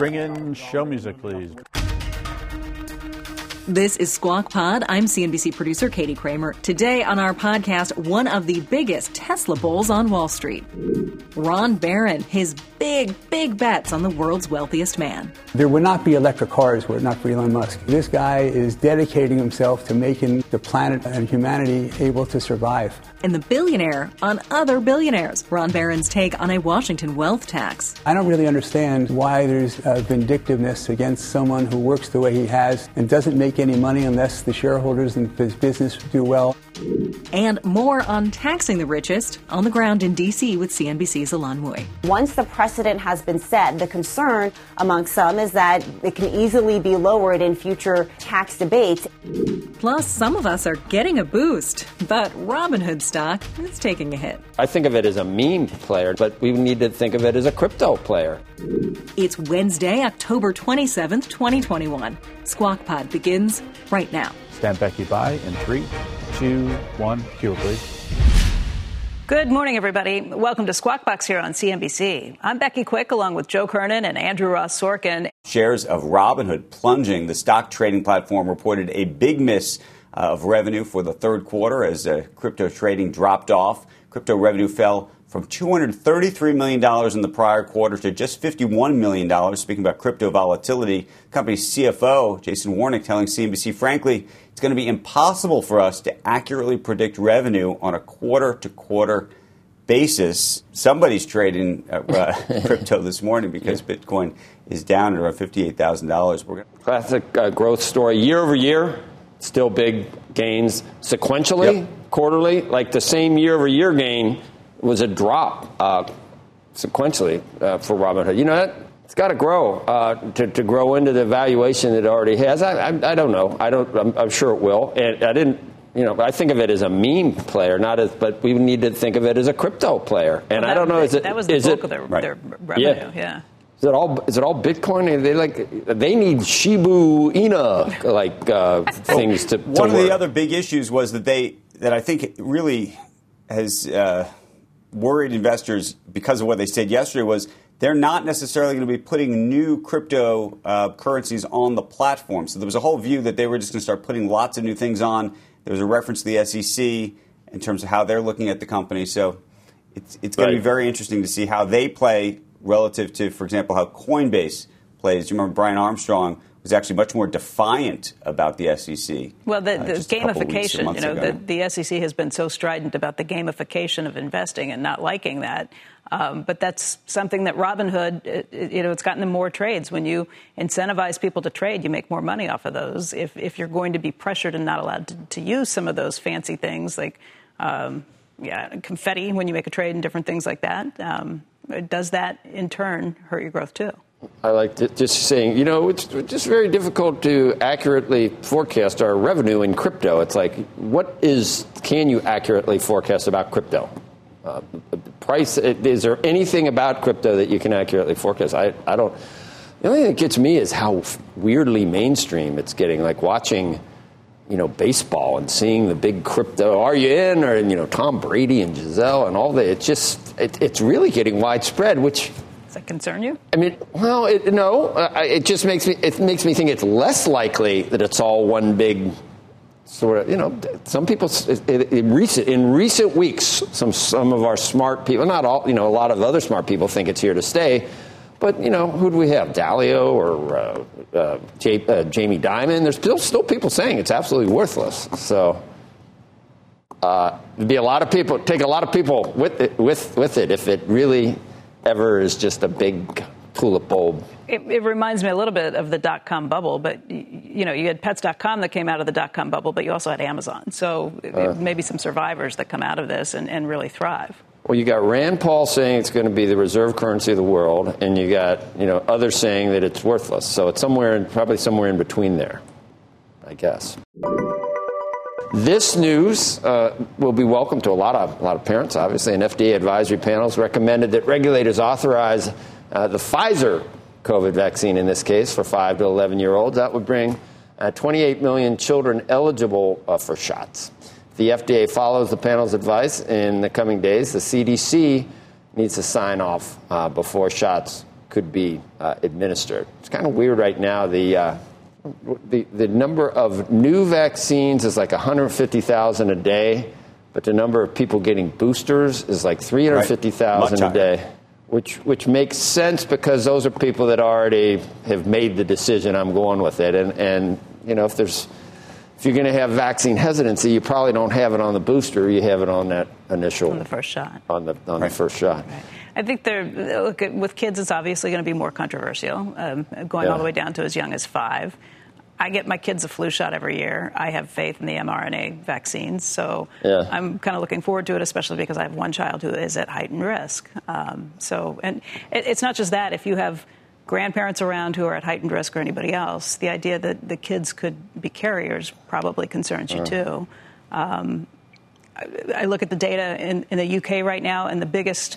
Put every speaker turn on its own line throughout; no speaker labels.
Bring in show music, please.
This is Squawk Pod. I'm CNBC producer Katie Kramer. Today on our podcast, one of the biggest Tesla bulls on Wall Street. Ron Baron, his big, big bets on the world's wealthiest man.
There would not be electric cars were it not for Elon Musk. This guy is dedicating himself to making the planet and humanity able to survive.
And the billionaire on other billionaires. Ron Baron's take on a Washington wealth tax.
I don't really understand why there's vindictiveness against someone who works the way he has and doesn't make any money unless the shareholders and his business do well.
And more on taxing the richest on the ground in D.C. with CNBC's Ylan Mui.
Once the precedent has been set, the concern among some is that it can easily be lowered in future tax debates.
Plus, some of us are getting a boost, but Robinhood stock is taking a hit.
I think of it as a meme player, but we need to think of it as a crypto player.
It's Wednesday, October 27th, 2021. Squawk Pod begins right now.
Stand Becky by in three, two, one. Cue, please.
Good morning, everybody. Welcome to Squawk Box here on CNBC. I'm Becky Quick, along with Joe Kernan and Andrew Ross Sorkin.
Shares of Robinhood plunging. The stock trading platform reported a big miss uh, of revenue for the third quarter as uh, crypto trading dropped off. Crypto revenue fell from $233 million in the prior quarter to just $51 million. Speaking about crypto volatility, company's CFO, Jason Warnick, telling CNBC, frankly, it's going to be impossible for us to accurately predict revenue on a quarter to quarter basis. Somebody's trading uh, crypto this morning because Bitcoin is down at around $58,000. We're
gonna- Classic uh, growth story. Year over year, still big gains. Sequentially,
Yep.
quarterly, like the same year over year gain was a drop uh, sequentially uh, for Robinhood. You know what? It's got to grow uh, to, to grow into the valuation it already has. I, I, I don't know. I don't. I'm, I'm sure it will. And I didn't. You know, I think of it as a meme player, not as. But we need to think of it as a crypto player. And
Well,
I don't know. Is it?
that was the
is
bulk
it-
of their,
Right.
their revenue.
Yeah.
yeah.
Is it all? Is it all Bitcoin? Are they like they need Shiba Inu like uh, things to, to
One of
work.
the other big issues was that they that I think really has uh, worried investors because of what they said yesterday was they're not necessarily going to be putting new crypto uh, currencies on the platform. So there was a whole view that they were just going to start putting lots of new things on. There was a reference to the SEC in terms of how they're looking at the company. So it's, it's going to be very interesting to see how they play relative to, for example, how Coinbase plays. You remember Brian Armstrong was actually much more defiant about the SEC.
Well, the,
uh,
the
just a couple weeks or
gamification, you know, the, the SEC has been so strident about the gamification of investing and not liking that. Um, but that's something that Robinhood, it, it- you know, it's gotten them more trades. When you incentivize people to trade, you make more money off of those. If, if you're going to be pressured and not allowed to, to use some of those fancy things like, um, yeah, confetti when you make a trade and different things like that, um, does that in turn hurt your growth too?
I like just saying, you know, it's just very difficult to accurately forecast our revenue in crypto. It's like, what is, can you accurately forecast about crypto? Uh, price, is there anything about crypto that you can accurately forecast? I, I don't. The only thing that gets me is how weirdly mainstream it's getting. Like watching, you know, baseball and seeing the big crypto. Are you in? Or you know, Tom Brady and Gisele and all that. It's just, it, it's really getting widespread, which
Does that concern you?
I mean, well, it, no, uh, it just makes me it makes me think it's less likely that it's all one big sort of. You know, some people in, in recent in recent weeks, some some of our smart people, not all, you know, a lot of other smart people think it's here to stay. But you know, who do we have? Dalio or uh, uh, J, uh, Jamie Dimon? There's still still people saying it's absolutely worthless. So. Uh, there'd be a lot of people take a lot of people with it, with with it if it really ever is just a big tulip bulb.
It, it reminds me a little bit of the dot com bubble, but y- you know, you had pets.com that came out of the dot com bubble, but you also had Amazon. So
Uh.
maybe some survivors that come out of this and, and really thrive.
Well, you got Rand Paul saying it's going to be the reserve currency of the world, and you got you know others saying that it's worthless. So it's somewhere, probably somewhere in between there, I guess. This news uh, will be welcome to a lot of a lot of parents. Obviously, an FDA advisory panel has recommended that regulators authorize uh, the Pfizer COVID vaccine in this case for five to 11 year olds. That would bring uh, 28 million children eligible uh, for shots. If the FDA follows the panel's advice in the coming days, the CDC needs to sign off uh, before shots could be uh, administered. It's kind of weird right now. The the, the number of new vaccines is like 150,000 a day, but the number of people getting boosters is like 350,000 right. a day, which, which makes sense because those are people that already have made the decision, I'm going with it. And, and you know, if there's if you're going to have vaccine hesitancy, you probably don't have it on the booster. You have it on that initial
on the first shot.
On the on right. the first shot.
Right. I think they're look with kids. It's obviously going to be more controversial, um, going yeah. all the way down to as young as five. I get my kids a flu shot every year. I have faith in the mRNA vaccines, so yeah. I'm kind of looking forward to it, especially because I have one child who is at heightened risk. Um, so, and it, it's not just that. If you have grandparents around who are at heightened risk or anybody else, the idea that the kids could be carriers probably concerns you too. Um, I, I look at the data in, in the UK right now, and the biggest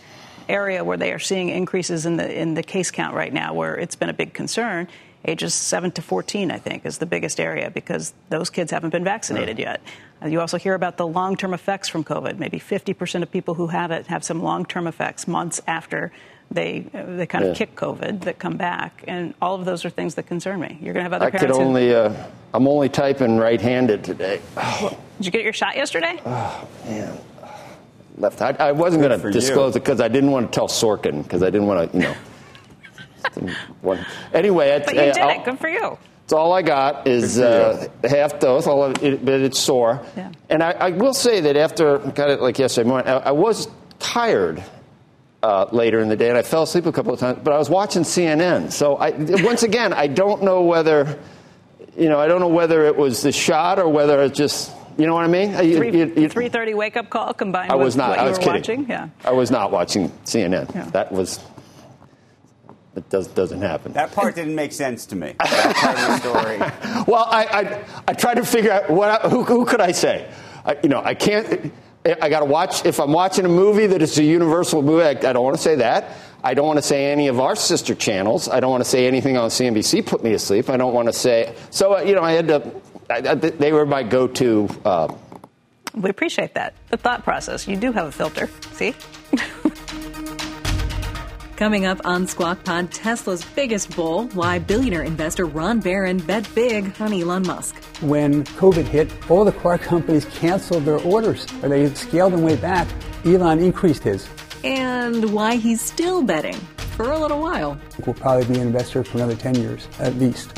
area where they are seeing increases in the in the case count right now, where it's been a big concern, ages 7 to 14, I think, is the biggest area because those kids haven't been vaccinated yet. Uh, you also hear about the long term effects from COVID. Maybe 50% of people who have it have some long term effects months after they uh, they kind of kick COVID that come back, and all of those are things that concern me. You're going to have other
I
parents.
I could only. Who, uh, I'm only typing right-handed today.
Oh. Did you get your shot yesterday?
Oh man, left. I, I wasn't going to disclose you. it because I didn't want to tell Sorkin because I didn't want to, you know. anyway,
but you did I'll, it. Good for you.
It's all I got is uh, half dose, all it, but it's sore. Yeah. And I, I, will say that after got it like yesterday morning, I, I was tired uh, later in the day, and I fell asleep a couple of times. But I was watching CNN, so I, once again, I don't know whether, you know, I don't know whether it was the shot or whether it just. You know what I mean?
Three thirty wake up call combined I
was
with
not,
what
I
was
you were
kidding. watching. Yeah,
I was not watching CNN. Yeah. That was it does, doesn't happen.
That part didn't make sense to me. That part of the story.
well, I, I, I tried to figure out what who, who could I say. I, you know, I can't. I got to watch. If I'm watching a movie that is a Universal movie, I, I don't want to say that. I don't want to say any of our sister channels. I don't want to say anything on CNBC. Put me to sleep. I don't want to say. So uh, you know, I had to. I, they were my go-to. Uh,
we appreciate that. The thought process. You do have a filter. See.
Coming up on Squawk Pod, Tesla's biggest bull, why billionaire investor Ron Baron bet big on Elon Musk.
When COVID hit, all the car companies canceled their orders, or they scaled them way back. Elon increased his.
And why he's still betting for a little while.
We'll probably be an investor for another 10 years, at least.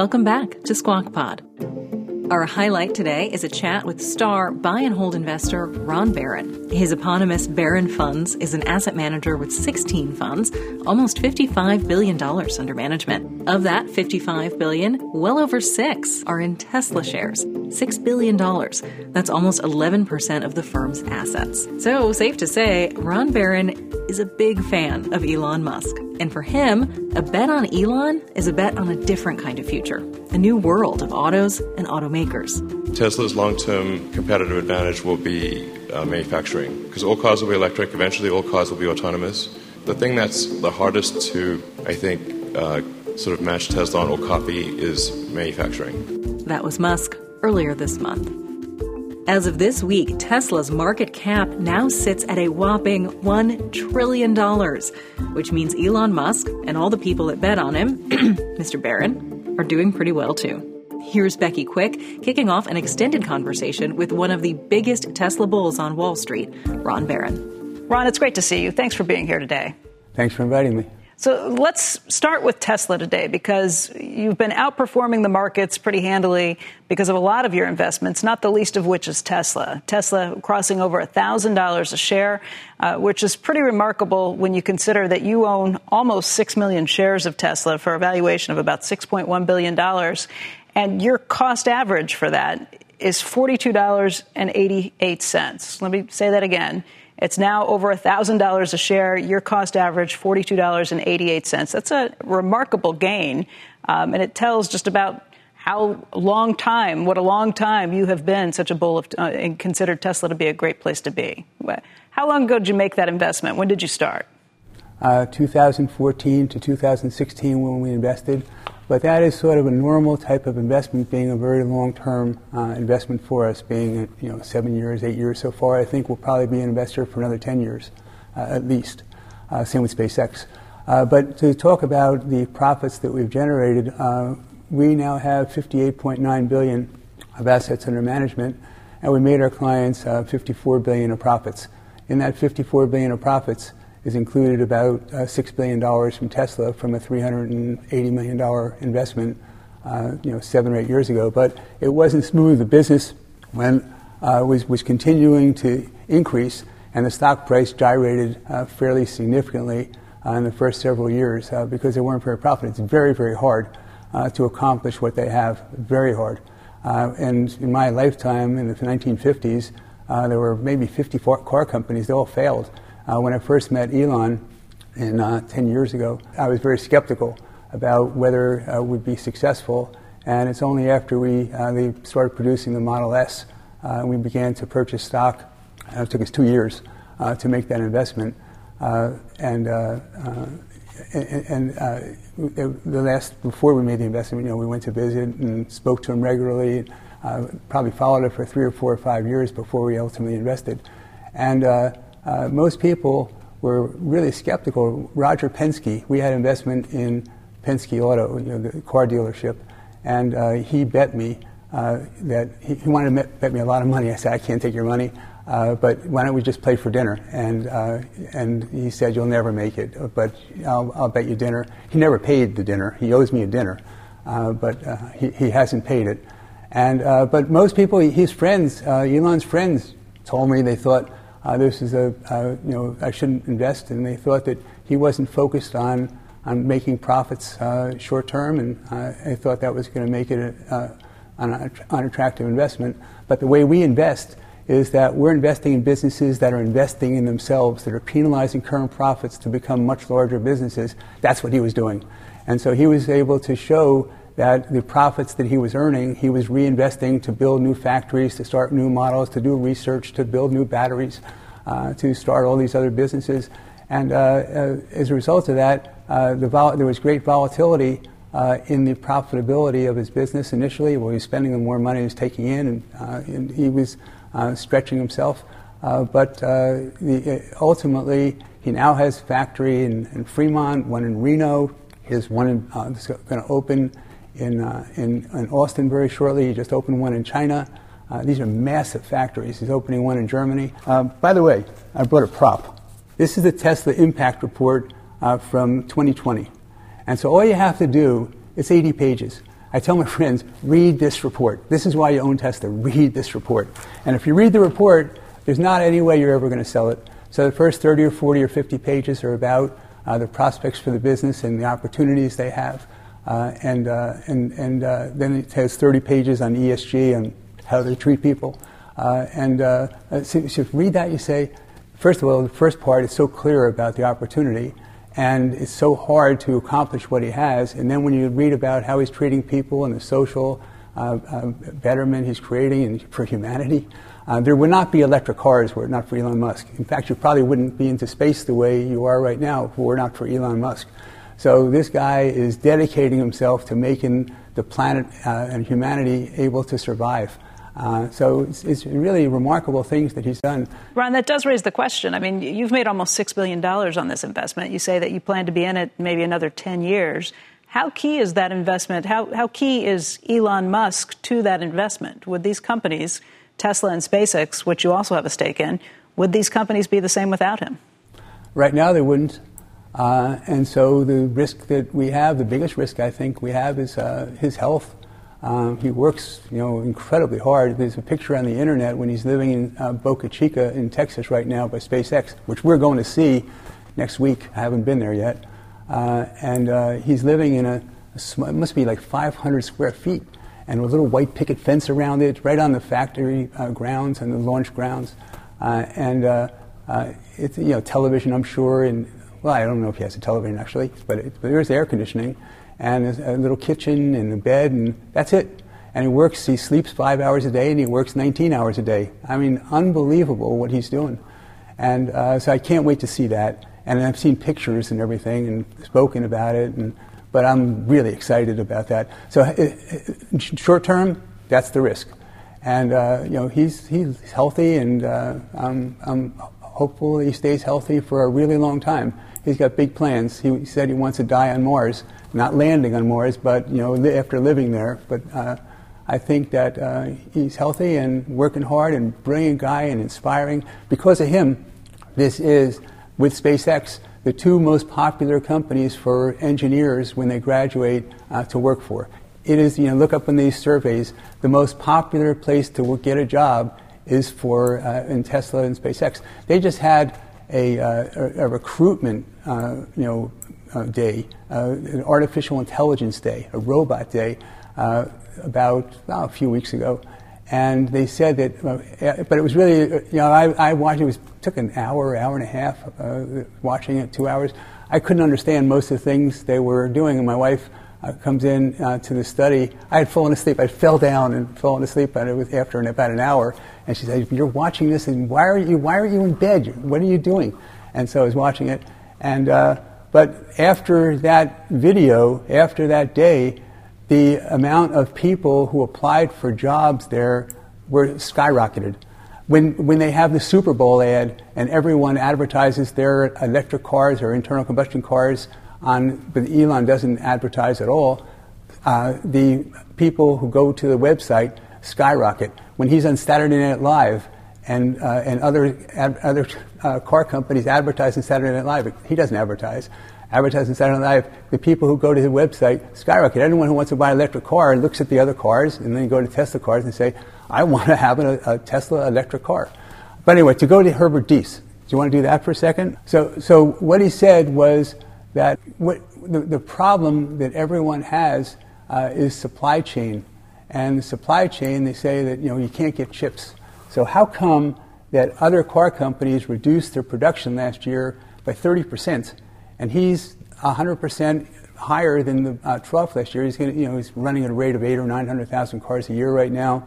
Welcome back to Squawk Pod. Our highlight today is a chat with star buy and hold investor Ron Baron. His eponymous Baron Funds is an asset manager with 16 funds, almost $55 billion under management. Of that 55 billion, well over six are in Tesla shares. $6 billion. That's almost 11% of the firm's assets. So, safe to say, Ron Baron is a big fan of Elon Musk. And for him, a bet on Elon is a bet on a different kind of future, a new world of autos and automakers.
Tesla's long term competitive advantage will be uh, manufacturing, because all cars will be electric, eventually, all cars will be autonomous. The thing that's the hardest to, I think, uh, sort of match Tesla on or copy is manufacturing.
That was Musk earlier this month. As of this week, Tesla's market cap now sits at a whopping $1 trillion, which means Elon Musk and all the people that bet on him, Mr. Baron, are doing pretty well too. Here's Becky Quick kicking off an extended conversation with one of the biggest Tesla bulls on Wall Street, Ron Baron.
Ron, it's great to see you. Thanks for being here today.
Thanks for inviting me.
So let's start with Tesla today because you've been outperforming the markets pretty handily because of a lot of your investments, not the least of which is Tesla. Tesla crossing over $1,000 a share, uh, which is pretty remarkable when you consider that you own almost 6 million shares of Tesla for a valuation of about $6.1 billion. And your cost average for that is $42.88. Let me say that again. It's now over $1,000 a share. Your cost average, $42.88. That's a remarkable gain. Um, and it tells just about how long time, what a long time you have been such a bull of, uh, and considered Tesla to be a great place to be. How long ago did you make that investment? When did you start?
Uh, 2014 to 2016 when we invested. But that is sort of a normal type of investment, being a very long-term uh, investment for us, being you know seven years, eight years so far. I think we'll probably be an investor for another 10 years, uh, at least. Uh, same with SpaceX. Uh, but to talk about the profits that we've generated, uh, we now have 58.9 billion of assets under management, and we made our clients uh, 54 billion of profits. In that 54 billion of profits, is included about uh, $6 billion from Tesla from a $380 million investment, uh, you know, seven or eight years ago. But it wasn't smooth. The business uh, was, was continuing to increase, and the stock price gyrated uh, fairly significantly uh, in the first several years uh, because they weren't very profitable. It's very, very hard to accomplish what they have, very hard. and in my lifetime, in the 1950s, there were maybe 50 car companies. They all failed. Uh, when I first met Elon in, uh, 10 years ago, I was very skeptical about whether uh, we'd be successful. And it's only after we uh, they started producing the Model S uh, we began to purchase stock. it took us two years uh, to make that investment. and and the last before we made the investment, you know, we went to visit and spoke to him regularly. probably followed it for three or four or five years before we ultimately invested. And uh, most people were really skeptical. Roger Penske, we had investment in Penske Auto, you know, the car dealership, and uh, he bet me uh, that he, he, wanted to bet me a lot of money. I said, I can't take your money, uh, but why don't we just play for dinner? And uh, and he said, you'll never make it, but I'll, I'll, bet you dinner. He never paid the dinner. He owes me a dinner, uh, but he, he hasn't paid it. And but most people, his friends, Elon's friends, told me they thought uh, this is a, uh, you know, I shouldn't invest. And they thought that he wasn't focused on, on making profits uh, short term, and uh, I thought that was going to make it a, uh, an unattractive investment. But the way we invest is that we're investing in businesses that are investing in themselves, that are penalizing current profits to become much larger businesses. That's what he was doing. And so he was able to show that the profits that he was earning, he was reinvesting to build new factories, to start new models, to do research, to build new batteries, uh, to start all these other businesses. And uh, uh, as a result of that, uh, the vol- there was great volatility uh, in the profitability of his business initially. Well, he was spending the more money he was taking in, and, uh, and he was stretching himself. but the, ultimately, he now has factory in, in, Fremont, one in Reno. His one uh, going to open in, uh, in, in, Austin very shortly. He just opened one in China. Uh, these are massive factories. He's opening one in Germany. Uh, by the way, I brought a prop. This is the Tesla Impact Report uh, from 2020. And so all you have to do, it's 80 pages. I tell my friends, read this report. This is why you own Tesla. Read this report. And if you read the report, there's not any way you're ever going to sell it. So the first 30 or 40 or 50 pages are about uh, the prospects for the business and the opportunities they have. Uh, and uh, and, and uh, then it has 30 pages on ESG and how they treat people. Uh, and so, you read that, you say, first of all, the first part is so clear about the opportunity and it's so hard to accomplish what he has. And then when you read about how he's treating people and the social uh, uh, betterment he's creating for humanity, uh, there would not be electric cars were it not for Elon Musk. In fact, you probably wouldn't be into space the way you are right now if it were not for Elon Musk. So this guy is dedicating himself to making the planet uh, and humanity able to survive. Uh, so it's, it's, really remarkable things that he's done.
Ron, that does raise the question. I mean, you've made almost $6 billion on this investment. You say that you plan to be in it maybe another 10 years. How key is that investment? How, how key is Elon Musk to that investment? Would these companies, Tesla and SpaceX, which you also have a stake in, would these companies be the same without him?
Right now, they wouldn't. Uh, and so the risk that we have, the biggest risk I think we have, is uh, his health um, he works, you know, incredibly hard. There's a picture on the internet when he's living in uh, Boca Chica in Texas right now by SpaceX, which we're going to see next week. I haven't been there yet. Uh, and uh, he's living in a, a, it must be like 500 square feet, and a little white picket fence around it, right on the factory grounds and the launch grounds. And uh, it's, you know, television, I'm sure, and well, I don't know if he has a television actually, but, it, but there's air conditioning and a little kitchen and a bed, and that's it. And he works, he sleeps five hours a day, and he works 19 hours a day. I mean, unbelievable what he's doing. And uh, so I can't wait to see that. And I've seen pictures and everything and spoken about it, and, but I'm really excited about that. So, uh, uh short term, that's the risk. And uh, you know, he's, he's healthy, and uh, I'm, I'm hopeful he stays healthy for a really long time. He's got big plans. He said he wants to die on Mars not landing on Mars, but you know, after living there. But uh, I think that uh, he's healthy and working hard and brilliant guy and inspiring. Because of him, this is with SpaceX the two most popular companies for engineers when they graduate uh, to work for. It is, you know, look up in these surveys, the most popular place to get a job is for uh, in Tesla and SpaceX. They just had a, uh, a, recruitment, uh, you know, uh, day, an artificial intelligence day, a robot day, about oh, a few weeks ago. And they said that, but it was really, you know, I, I watched it, was, took an hour, hour and a half watching it, two hours. I couldn't understand most of the things they were doing, and my wife uh, comes in to the study. I had fallen asleep. I fell down and fallen asleep, and it was after about an hour. And she said, "You're watching this, and why are you? Why are you in bed? What are you doing?" And so I was watching it, and but after that video, after that day, the amount of people who applied for jobs there were skyrocketed. When, when they have the Super Bowl ad and everyone advertises their electric cars or internal combustion cars on, but Elon doesn't advertise at all, uh, the people who go to the website skyrocket. When he's on Saturday Night Live and, uh, and other, ad, other uh, car companies advertise in Saturday Night Live. He doesn't advertise. In Saturday Night Live. The people who go to his website skyrocket. Anyone who wants to buy an electric car looks at the other cars and then go to Tesla cars and say, I want to have a, a Tesla electric car. But anyway, to go to Herbert Diess, do you want to do that for a second? So, so what he said was that what, the, the problem that everyone has uh, is supply chain. And the supply chain, they say that you know you can't get chips. So how come that other car companies reduced their production last year by 30%, and he's 100% higher than the uh, trough last year. He's, gonna, you know, he's running at a rate of eight or 900,000 cars a year right now.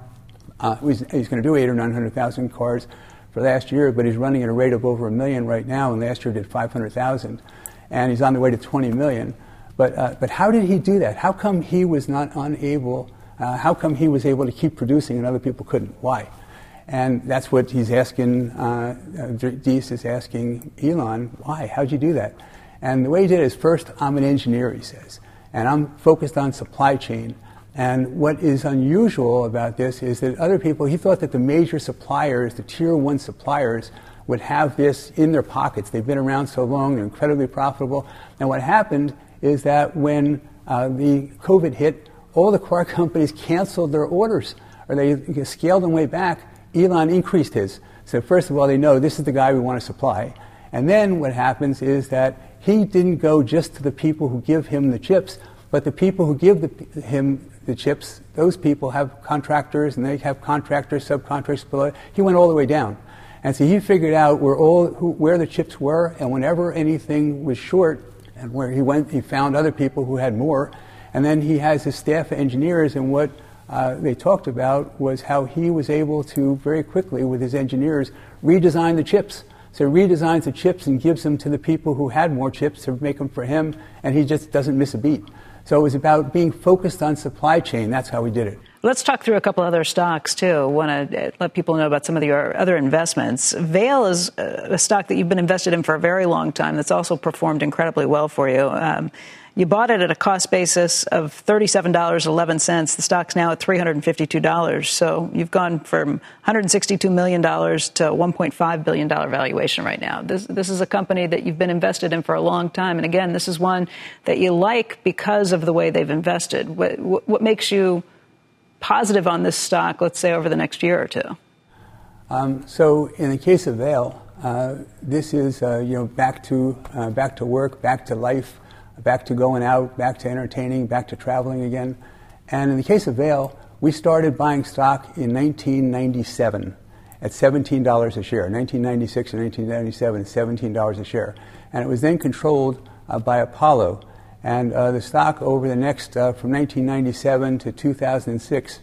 Uh, he's, he's going to do eight or 900,000 cars for last year, but he's running at a rate of over a million right now, and last year did 500,000. And he's on the way to 20 million. But, uh, but how did he do that? How come he was not unable, uh, how come he was able to keep producing and other people couldn't? Why? And that's what he's asking, uh, Diess is asking Elon, why? How'd you do that? And the way he did it is first, I'm an engineer, he says, and I'm focused on supply chain. And what is unusual about this is that other people, he thought that the major suppliers, the tier one suppliers, would have this in their pockets. They've been around so long, they're incredibly profitable. And what happened is that when uh, the COVID hit, all the car companies canceled their orders or they scaled them way back. Elon increased his. So first of all, they know this is the guy we want to supply. And then what happens is that he didn't go just to the people who give him the chips, but the people who give the, him the chips, those people have contractors and they have contractors, subcontractors below. He went all the way down. And so he figured out where all who, where the chips were, and whenever anything was short, and where he went, he found other people who had more. And then he has his staff of engineers, and what uh, they talked about was how he was able to very quickly, with his engineers, redesign the chips. So he redesigns the chips and gives them to the people who had more chips to make them for him, and he just doesn't miss a beat. So it was about being focused on supply chain. That's how we did it.
Let's talk through a couple other stocks too. Want to uh, let people know about some of your uh, other investments. Vail is uh, a stock that you've been invested in for a very long time. That's also performed incredibly well for you. Um, you bought it at a cost basis of $37.11. The stock's now at $352. So you've gone from $162 million to $1.5 billion valuation right now. This, this is a company that you've been invested in for a long time. And again, this is one that you like because of the way they've invested. What, what makes you positive on this stock, let's say, over the next year or two?
Um, so in the case of Vail, uh, this is uh, you know back to uh, back to work, back to life back to going out, back to entertaining, back to traveling again. And in the case of Vail, we started buying stock in 1997 at $17 a share. 1996 and 1997, $17 a share. And it was then controlled uh, by Apollo. And uh, the stock over the next, uh, from 1997 to 2006,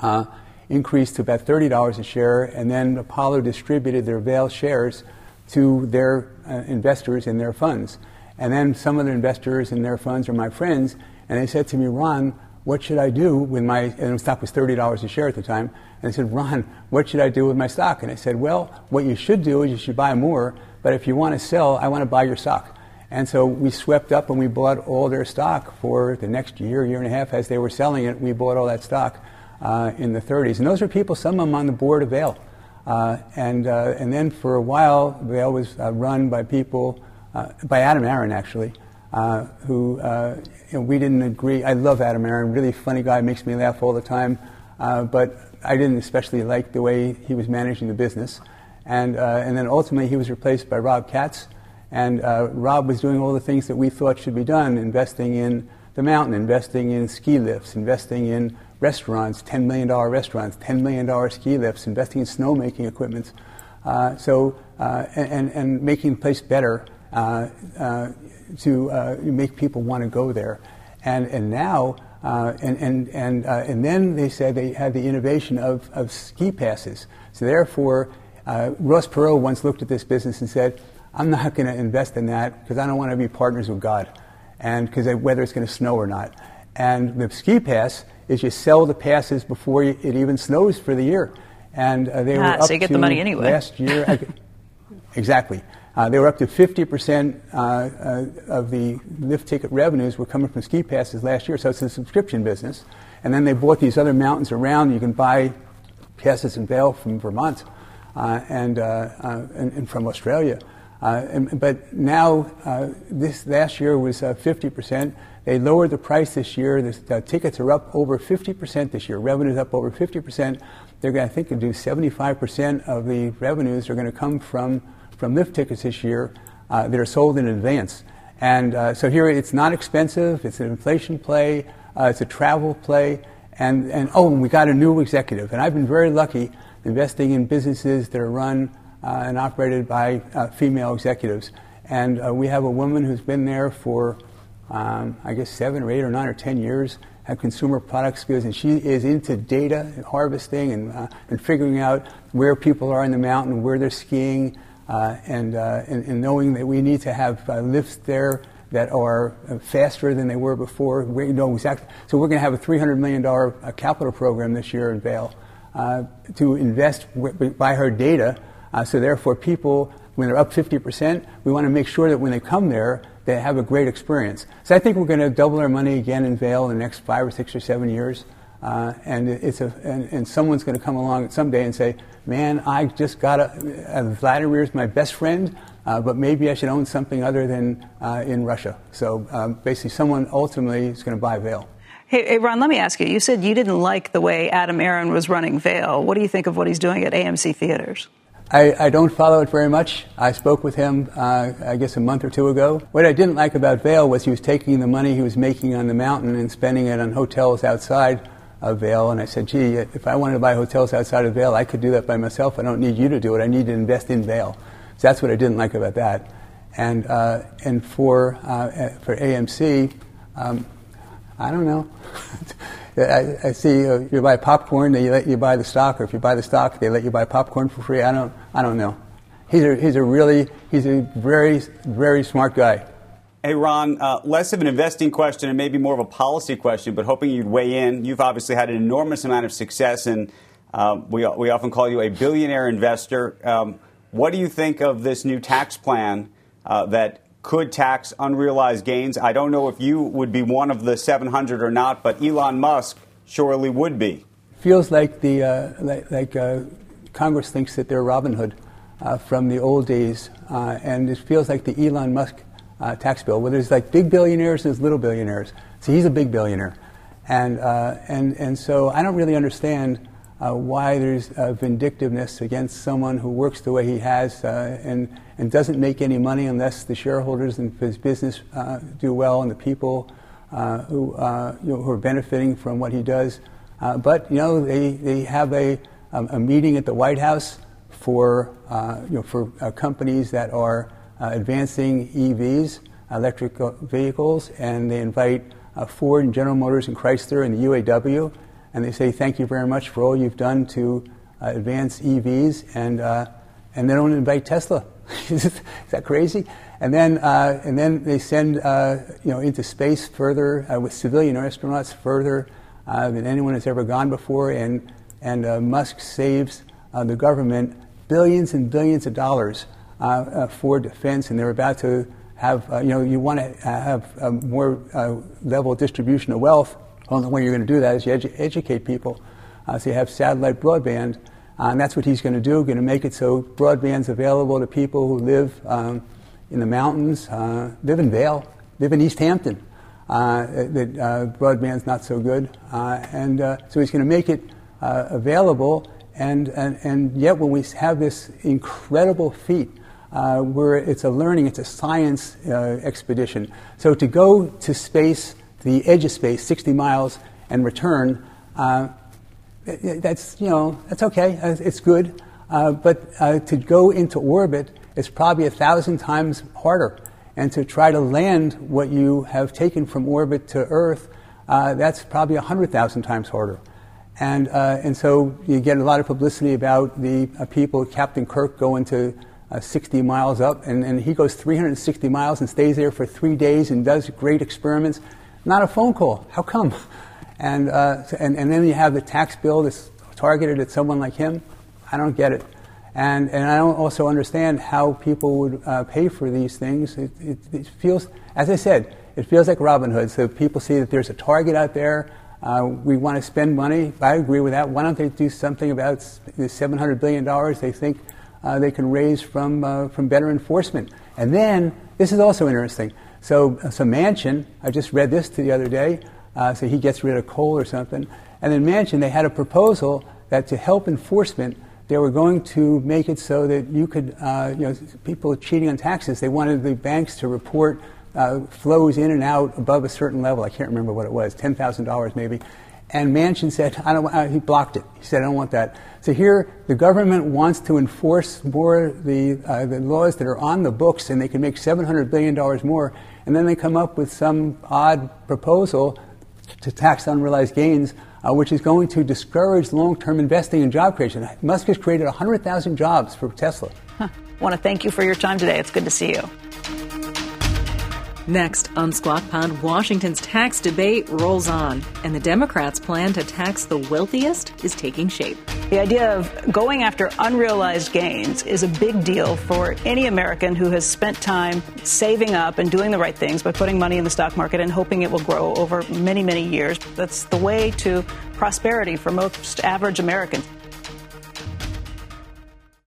uh, increased to about $30 a share. And then Apollo distributed their Vail shares to their uh, investors in their funds. And then some of the investors in their funds are my friends, and they said to me, Ron, what should I do with my, and the stock was $30 a share at the time, and I said, Ron, what should I do with my stock? And I said, well, what you should do is you should buy more, but if you want to sell, I want to buy your stock. And so we swept up and we bought all their stock for the next year, year and a half. As they were selling it, we bought all that stock uh, in the 30s. And those were people, some of them on the board of Vail. Uh, and, uh, and then for a while, Vail was uh, run by people uh, by Adam Aron, actually, uh, who you know, we didn't agree. I love Adam Aron, really funny guy, makes me laugh all the time. but I didn't especially like the way he was managing the business. And, and then ultimately, he was replaced by Rob Katz. And Rob was doing all the things that we thought should be done, investing in the mountain, investing in ski lifts, investing in restaurants, $10 million restaurants, $10 million ski lifts, investing in snowmaking equipment. Uh, so, uh, and, and making the place better uh, uh, to uh, make people want to go there. And, and now, and, and, and, and then they said they had the innovation of, of ski passes. So therefore, Ross Perot once looked at this business and said, I'm not going to invest in that because I don't want to be partners with God, and because whether it's going to snow or not. And the ski pass is you sell the passes before it even snows for the year. And uh, they ah, were up
so you get
to
the money anyway.
last year. exactly. Uh, they were up to 50% uh, uh, of the lift ticket revenues were coming from ski passes last year, so it's a subscription business. And then they bought these other mountains around. You can buy passes in Vail from Vermont uh, and, uh, uh, and, and, from Australia. And, but now, this last year was 50%. They lowered the price this year. The tickets are up over 50% this year. Revenues up over 50%. They're going to, I think, to do 75% of the revenues are going to come from from lift tickets this year uh, that are sold in advance. And uh, so here it's not expensive, it's an inflation play, uh, it's a travel play, and, and oh, and we got a new executive. And I've been very lucky investing in businesses that are run uh, and operated by uh, female executives. And uh, we have a woman who's been there for, um, I guess, seven or eight or nine or ten years, have consumer product skills, and she is into data and harvesting and, and figuring out where people are in the mountain, where they're skiing, uh, and, uh, and, and, knowing that we need to have uh, lifts there that are faster than they were before. We know exactly. So we're going to have a $300 million capital program this year in Vail to invest by her data. So therefore, people, when they're up 50%, we want to make sure that when they come there, they have a great experience. So I think we're going to double our money again in Vail in the next five or six or seven years. Uh, and it's a, and, and someone's going to come along someday and say, "Man, I just got a, a Vladimir's my best friend, uh, but maybe I should own something other than uh, in Russia." So um, basically, someone ultimately is going to buy Vail.
Hey, hey, Ron, let me ask you. You said you didn't like the way Adam Aron was running Vail. What do you think of what he's doing at AMC Theaters?
I, I don't follow it very much. I spoke with him, uh, I guess, a month or two ago. What I didn't like about Vail was he was taking the money he was making on the mountain and spending it on hotels outside of Vail. And I said, gee, if I wanted to buy hotels outside of Vail, I could do that by myself. I don't need you to do it. I need to invest in Vail. So that's what I didn't like about that. And, uh, and for, uh, for AMC, um, I don't know. I, I, see uh, you buy popcorn, they let you buy the stock, or if you buy the stock, they let you buy popcorn for free. I don't, I don't know. He's a, he's a really, he's a very, very smart guy.
Hey, Ron, uh, less of an investing question and maybe more of a policy question, but hoping you'd weigh in. You've obviously had an enormous amount of success, and uh, we, we often call you a billionaire investor. Um, what do you think of this new tax plan uh, that could tax unrealized gains. I don't know if you would be one of the 700 or not, but Elon Musk surely would be.
Feels like the uh, like, like uh, Congress thinks that they're Robin Hood uh, from the old days, uh, and it feels like the Elon Musk uh, tax bill, where there's like big billionaires and there's little billionaires. So he's a big billionaire, and uh, and and so I don't really understand. why there's vindictiveness against someone who works the way he has and and doesn't make any money unless the shareholders and his business uh, do well and the people uh, who, uh, you know, who are benefiting from what he does. Uh, but you know, they, they have a, um, a meeting at the White House for uh, you know for uh, companies that are advancing EVs, electric vehicles, and they invite Ford and General Motors and Chrysler and the UAW, and they say thank you very much for all you've done to advance EVs, and and they don't invite Tesla Is that crazy? And then, uh, and then they send uh, you know into space further uh, with civilian astronauts further uh, than anyone has ever gone before. And and uh, Musk saves uh, the government billions and billions of dollars for defense, and they're about to have you know you want to have a more level distribution of wealth. The only way you're going to do that is you edu- educate people. so you have satellite broadband. Uh, and that's what he's going to do, going to make it so broadband's available to people who live um, in the mountains, uh, live in Vail, live in East Hampton. Uh, that uh, broadband's not so good. Uh, and uh, so he's going to make it available. And, and, and yet, when we have this incredible feat, where it's a learning, it's a science expedition. So to go to space, the edge of space, 60 miles, and return, that's you know that's okay. Uh, it's good, uh, but uh, to go into orbit is probably a thousand times harder, and to try to land what you have taken from orbit to Earth, uh, that's probably a hundred thousand times harder. And uh, and so you get a lot of publicity about the uh, people, Captain Kirk, going to 60 miles up, and, and he goes 360 miles and stays there for three days and does great experiments. Not a phone call. How come? And, uh, and, and then you have the tax bill that's targeted at someone like him. I don't get it. And, and I don't also understand how people would uh, pay for these things. It, it, it, feels, as I said, it feels like Robin Hood. So people see that there's a target out there. Uh, we want to spend money. I agree with that. Why don't they do something about the $700 billion they think uh, they can raise from, uh, from better enforcement? And then, this is also interesting. So, so Manchin, I just read this the other day, uh, so he gets rid of coal or something. And in Manchin, they had a proposal that to help enforcement, they were going to make it so that you could, uh, you know, people cheating on taxes, they wanted the banks to report uh, flows in and out above a certain level. I can't remember what it was, $10,000 maybe. And Manchin said, I don't, uh, he blocked it. He said, I don't want that. So here, the government wants to enforce more the, uh, the laws that are on the books, and they can make $700 billion more. And then they come up with some odd proposal to tax unrealized gains, uh, which is going to discourage long term investing and job creation. Musk has created 100,000 jobs for Tesla.
Huh. I want to thank you for your time today. It's good to see you.
Next on Squawk Pod, Washington's tax debate rolls on, and the Democrats' plan to tax the wealthiest is taking shape.
The idea of going after unrealized gains is a big deal for any American who has spent time saving up and doing the right things by putting money in the stock market and hoping it will grow over many, many years. That's the way to prosperity for most average Americans.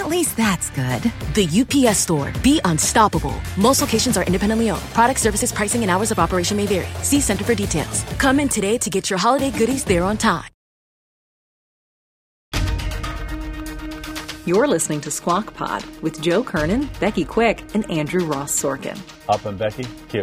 At least that's good.
The UPS store. Be unstoppable. Most locations are independently owned. Product services, pricing, and hours of operation may vary. See Center for details. Come in today to get your holiday goodies there on time.
You're listening to Squawk Pod with Joe Kernan, Becky Quick, and Andrew Ross Sorkin.
Up and Becky, Q.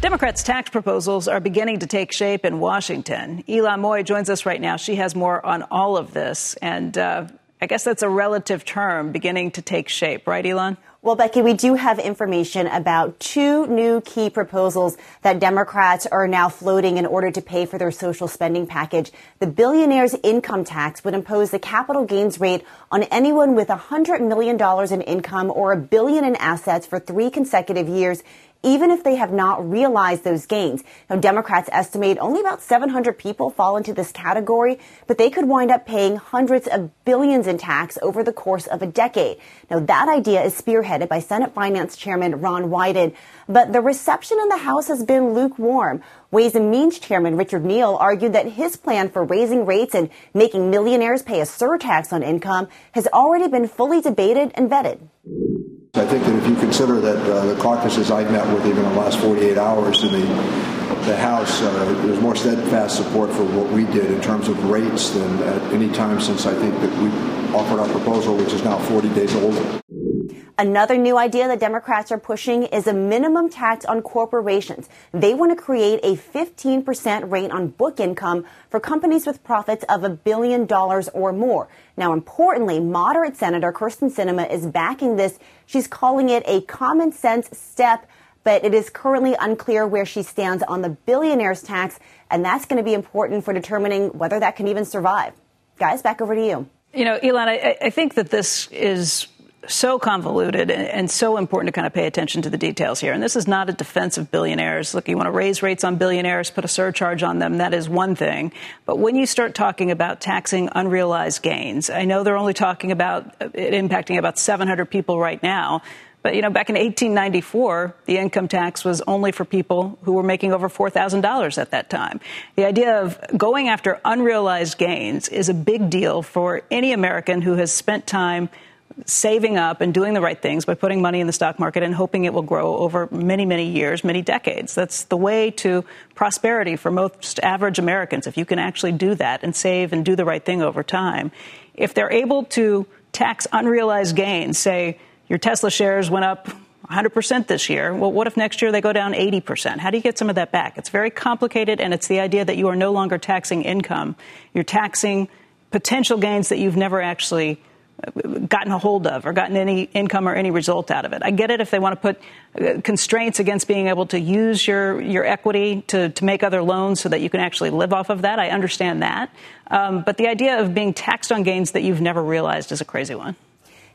Democrats' tax proposals are beginning to take shape in Washington. Ylan Mui joins us right now. She has more on all of this. And uh, I guess that's a relative term, beginning to take shape, right, Ylan?
Well, Becky, we do have information about two new key proposals that Democrats are now floating in order to pay for their social spending package. The billionaire's income tax would impose the capital gains rate on anyone with $100 million in income or a billion in assets for three consecutive years even if they have not realized those gains. Now, Democrats estimate only about 700 people fall into this category, but they could wind up paying hundreds of billions in tax over the course of a decade. Now, that idea is spearheaded by Senate Finance Chairman Ron Wyden, but the reception in the House has been lukewarm. Ways and Means Chairman Richard Neal argued that his plan for raising rates and making millionaires pay a surtax on income has already been fully debated and vetted.
I think that if you consider that uh, the caucuses I've met with even in the last 48 hours in the, the House, uh, there's more steadfast support for what we did in terms of rates than at any time since I think that we offered our proposal, which is now 40 days old.
Another new idea that Democrats are pushing is a minimum tax on corporations. They want to create a 15% rate on book income for companies with profits of a billion dollars or more. Now, importantly, moderate Senator Kyrsten Sinema is backing this. She's calling it a common sense step, but it is currently unclear where she stands on the billionaires tax, and that's going to be important for determining whether that can even survive. Guys, back over to you.
You know, Ylan, I, I think that this is so convoluted and, so important to kind of pay attention to the details here. And this is not a defense of billionaires. Look, you want to raise rates on billionaires, put a surcharge on them. That is one thing. But when you start talking about taxing unrealized gains, I know they're only talking about it impacting about 700 people right now. But, you know, back in 1894, the income tax was only for people who were making over $4,000 at that time. The idea of going after unrealized gains is a big deal for any American who has spent time saving up and doing the right things by putting money in the stock market and hoping it will grow over many, many years, many decades. That's the way to prosperity for most average Americans, if you can actually do that and save and do the right thing over time. If they're able to tax unrealized gains, say your Tesla shares went up 100% this year. Well, what if next year they go down 80%? How do you get some of that back? It's very complicated, and it's the idea that you are no longer taxing income. You're taxing potential gains that you've never actually gotten a hold of or gotten any income or any result out of it. I get it if they want to put uh, constraints against being able to use your, your equity to, to make other loans so that you can actually live off of that. I understand that. Um, but the idea of being taxed on gains that you've never realized is a crazy one.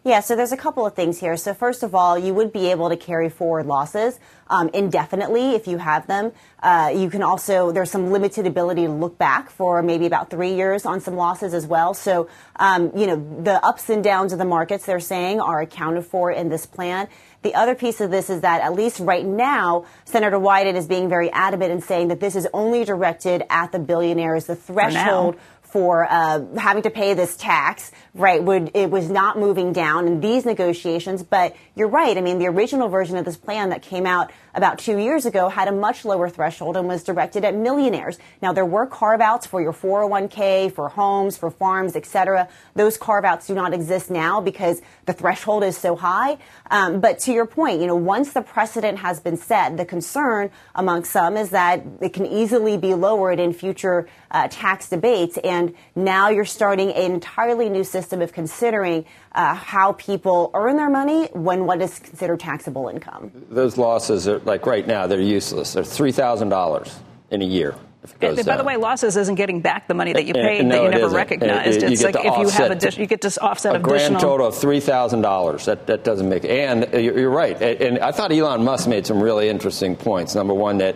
Yeah, so there's a couple of things here. So first of all, you would be able to carry forward losses um, indefinitely if you have them. Uh, you can also there's some limited ability to look back for maybe about three years on some losses as well. So um, you know the ups and downs of the markets they're saying are accounted for in this plan. The other piece of this is that at least right now, Senator Wyden is being very adamant in saying that this is only directed at the billionaires. The threshold for uh, having to pay this tax, right? Would it was not moving down in these negotiations, but you're right. I mean, the original version of this plan that came out about two years ago had a much lower threshold and was directed at millionaires. Now there were carve outs for your 401k, for homes, for farms, etc. Those carve outs do not exist now because the threshold is so high. Um, but to your point, you know, once the precedent has been set, the concern among some is that it can easily be lowered in future uh, tax debates. And now you're starting an entirely new system of considering uh, how people earn their money when what is considered taxable income.
Those losses are like right now they're useless. They're three thousand dollars in a year.
By
down.
the way, losses isn't getting back the money that you paid no, that you never recognized.
It,
it's like if you have addition, you get to offset
a
additional.
grand total of three thousand dollars. That that doesn't make. And you're right. And I thought Elon Musk made some really interesting points. Number one, that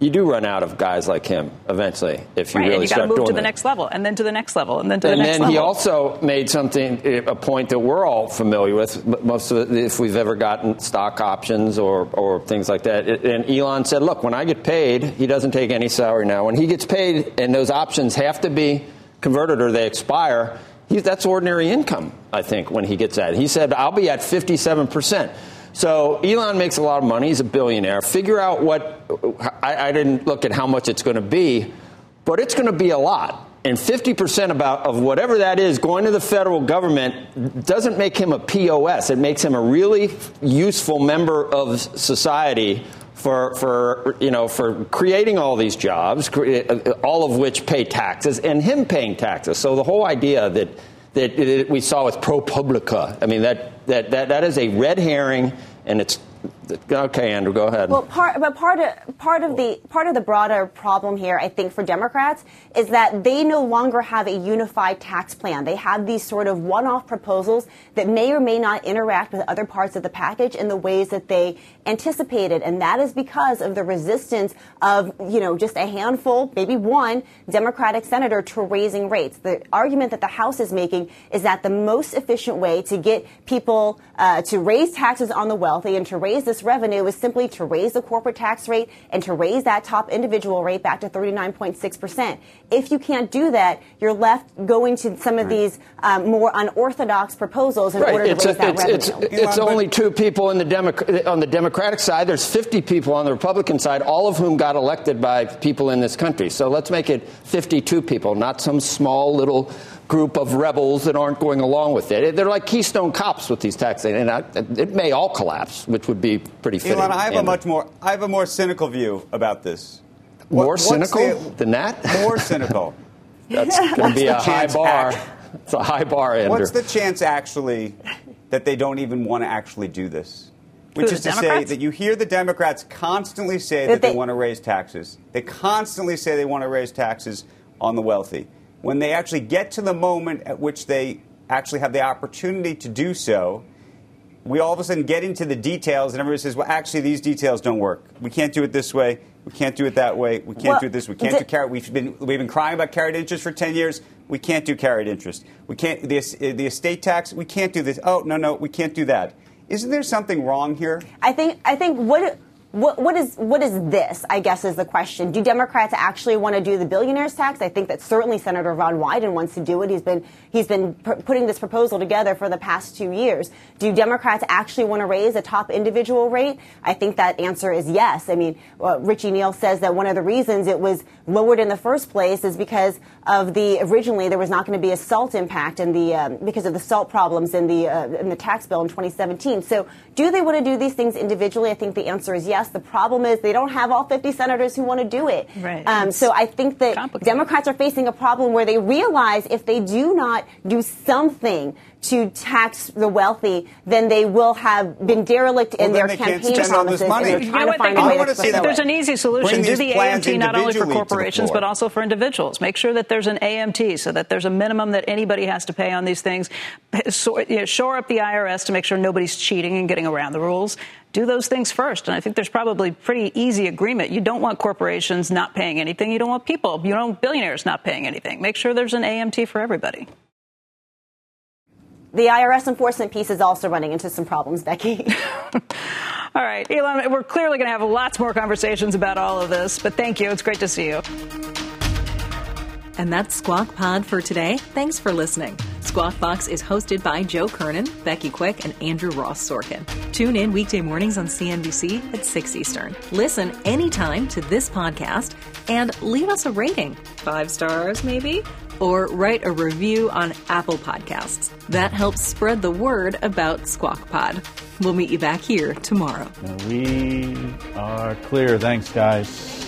you do run out of guys like him eventually if you
right,
really
and you got to
start
move
doing
to the
that.
next level, and then to the next level, and then to
and
the next
then
level.
he also made something a point that we're all familiar with most of it if we've ever gotten stock options or, or things like that and elon said look when i get paid he doesn't take any salary now when he gets paid and those options have to be converted or they expire he, that's ordinary income i think when he gets that he said i'll be at 57% so Elon makes a lot of money. He's a billionaire. Figure out what I, I didn't look at how much it's going to be, but it's going to be a lot. And 50% about of whatever that is going to the federal government doesn't make him a POS. It makes him a really useful member of society for, for you know for creating all these jobs, all of which pay taxes, and him paying taxes. So the whole idea that that, we saw with ProPublica, I mean that, that that that is a red herring, and it's okay. Andrew, go ahead.
Well, part, but part of part of the part of the broader problem here, I think, for Democrats is that they no longer have a unified tax plan. They have these sort of one-off proposals that may or may not interact with other parts of the package in the ways that they anticipated, and that is because of the resistance of you know just a handful, maybe one Democratic senator to raising rates. The argument that the House is making is that the most efficient way to get people uh, to raise taxes on the wealthy and to raise this revenue is simply to raise the corporate tax rate and to raise that top individual rate back to 39.6%. If you can't do that, you're left going to some of these um, more unorthodox proposals in order to
It's,
raise
a-
that
it's,
revenue.
it's, it's only two people in the Democ- on the Democratic side. There's 50 people on the Republican side, all of whom got elected by people in this country. So let's make it 52 people, not some small little group of rebels that aren't going along with it. They're like Keystone cops with these taxes, and I, it may all collapse, which would be pretty fitting.
Ylan, I have a much more I have a more cynical view about this.
more
What- what's
cynical
the-
than that.
More cynical.
That's going to be a high bar.
act-
It's a high bar, Andrew.
What's the chance actually that they don't even want to actually do this? Which
Who,
is
the
to say that you hear the Democrats constantly say
That
that they,
they-
want to raise taxes. They constantly say they want to raise taxes on the wealthy. When they actually get to the moment at which they actually have the opportunity to do so, we all of a sudden get into the details, and everybody says, "Well, actually, these details don't work. We can't do it this way. We can't do it that way. We can't
Well,
do it this. We can't
the-
do carried. We've been we've been crying about carried interest for ten years. We can't do carried interest. We can't the the estate tax. We can't do this. Oh no no, we can't do that. Isn't there something wrong here?
I think I think what what what is what is this? I guess is the question. Do Democrats actually want to do the billionaires tax? I think that certainly Senator Ron Wyden wants to do it. He's been he's been pr- putting this proposal together for the past two years. Do Democrats actually want to raise a top individual rate? I think that answer is yes. I mean, uh, Richie Neal says that one of the reasons it was lowered in the first place is because of the originally there was not going to be a salt impact in the um, because of the salt problems in the uh, in the tax bill in 2017. So, do they want to do these things individually? I think the answer is yes. The problem is they don't have all 50 senators who want to do it.
Right.
Um, so, I think that Democrats are facing a problem where they realize if they do not do something to tax the wealthy, then they will have been derelict in
Well,
their
then they can't
campaign
spend all this
promises,
money.
and they're
You
trying
know
to
what, they
find a way
I
to
wanna see that.
There's an easy solution.
Bring
Do the AMT not only for
individually to the
corporations, but also for individuals. Make sure that there's an AMT so that there's a minimum that anybody has to pay on these things. So, you know, shore up the IRS to make sure nobody's cheating and getting around the rules. Do those things first. And I think there's probably pretty easy agreement. You don't want corporations not paying anything. You don't want people, you don't want billionaires not paying anything. Make sure there's an AMT for everybody.
The IRS enforcement piece is also running into some problems, Becky.
All right, Ylan, we're clearly going to have lots more conversations about all of this, but thank you. It's great to see you.
And that's Squawk Pod for today. Thanks for listening. Squawk Box is hosted by Joe Kernan, Becky Quick, and Andrew Ross Sorkin. Tune in weekday mornings on CNBC at 6 Eastern. Listen anytime to this podcast and leave us a rating. Five stars, maybe? Or write a review on Apple Podcasts. That helps spread the word about Squawk Pod. We'll meet you back here tomorrow.
We are clear. Thanks, guys.